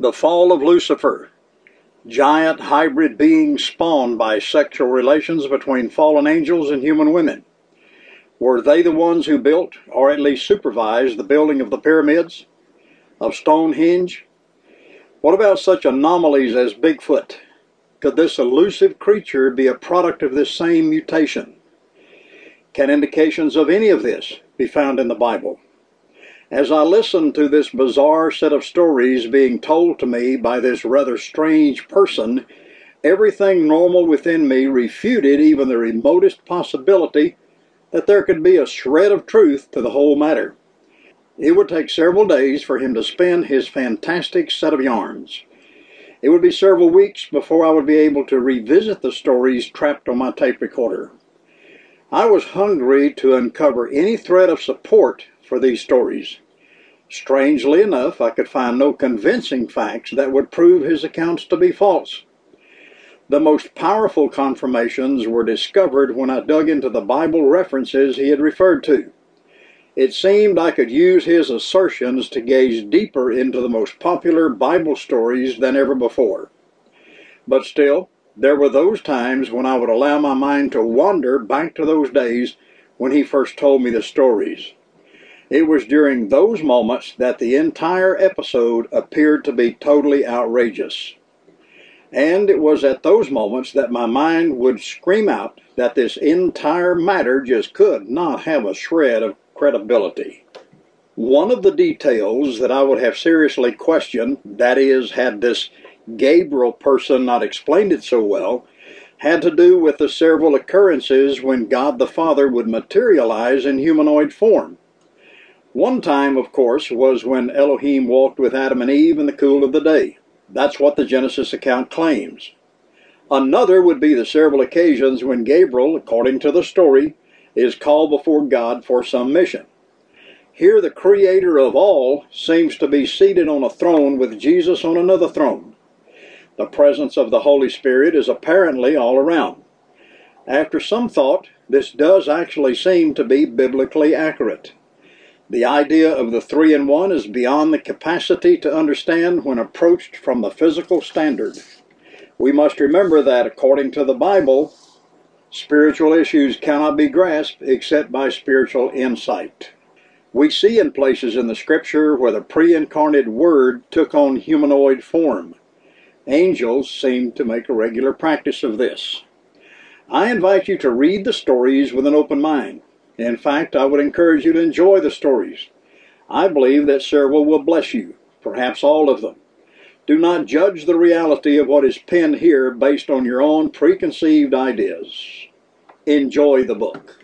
The fall of Lucifer. Giant hybrid beings spawned by sexual relations between fallen angels and human women. Were they the ones who built, or at least supervised, the building of the pyramids? Of Stonehenge? What about such anomalies as Bigfoot? Could this elusive creature be a product of this same mutation? Can indications of any of this be found in the Bible? As I listened to this bizarre set of stories being told to me by this rather strange person, everything normal within me refuted even the remotest possibility that there could be a shred of truth to the whole matter. It would take several days for him to spin his fantastic set of yarns. It would be several weeks before I would be able to revisit the stories trapped on my tape recorder. I was hungry to uncover any thread of support for these stories. Strangely enough, I could find no convincing facts that would prove his accounts to be false. The most powerful confirmations were discovered when I dug into the Bible references he had referred to. It seemed I could use his assertions to gaze deeper into the most popular Bible stories than ever before. But still, there were those times when I would allow my mind to wander back to those days when he first told me the stories. It was during those moments that the entire episode appeared to be totally outrageous. And it was at those moments that my mind would scream out that this entire matter just could not have a shred of credibility. One of the details that I would have seriously questioned, that is, had this Gabriel person not explained it so well, had to do with the several occurrences when God the Father would materialize in humanoid form. One time, of course, was when Elohim walked with Adam and Eve in the cool of the day. That's what the Genesis account claims. Another would be the several occasions when Gabriel, according to the story, is called before God for some mission. Here, the creator of all seems to be seated on a throne with Jesus on another throne. The presence of the Holy Spirit is apparently all around. After some thought, this does actually seem to be biblically accurate. The idea of the three in one is beyond the capacity to understand when approached from the physical standard. We must remember that, according to the Bible, spiritual issues cannot be grasped except by spiritual insight. We see in places in the scripture where the pre incarnate Word took on humanoid form. Angels seem to make a regular practice of this. I invite you to read the stories with an open mind. In fact, I would encourage you to enjoy the stories. I believe that several will bless you, perhaps all of them. Do not judge the reality of what is penned here based on your own preconceived ideas. Enjoy the book.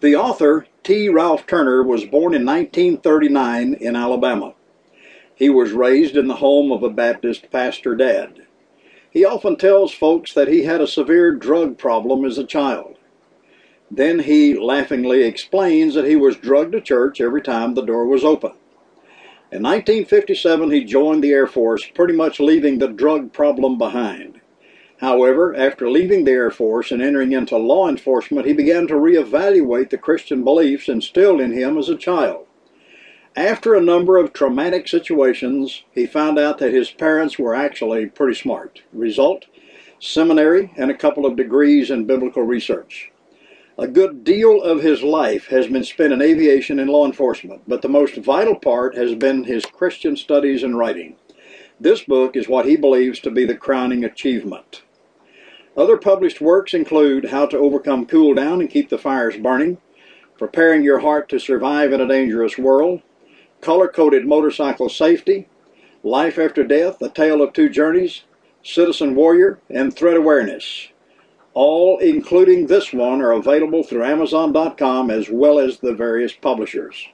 The author, T. Ralph Turner, was born in 1939 in Alabama. He was raised in the home of a Baptist pastor dad. He often tells folks that he had a severe drug problem as a child. Then he laughingly explains that he was drugged to church every time the door was open. In 1957, he joined the Air Force, pretty much leaving the drug problem behind. However, after leaving the Air Force and entering into law enforcement, he began to reevaluate the Christian beliefs instilled in him as a child. After a number of traumatic situations, he found out that his parents were actually pretty smart. Result? Seminary and a couple of degrees in biblical research. A good deal of his life has been spent in aviation and law enforcement, but the most vital part has been his Christian studies and writing. This book is what he believes to be the crowning achievement. Other published works include How to Overcome Cool Down and Keep the Fires Burning, Preparing Your Heart to Survive in a Dangerous World, Color Coded Motorcycle Safety, Life After Death, A Tale of Two Journeys, Citizen Warrior, and Threat Awareness. All, including this one, are available through Amazon.com as well as the various publishers.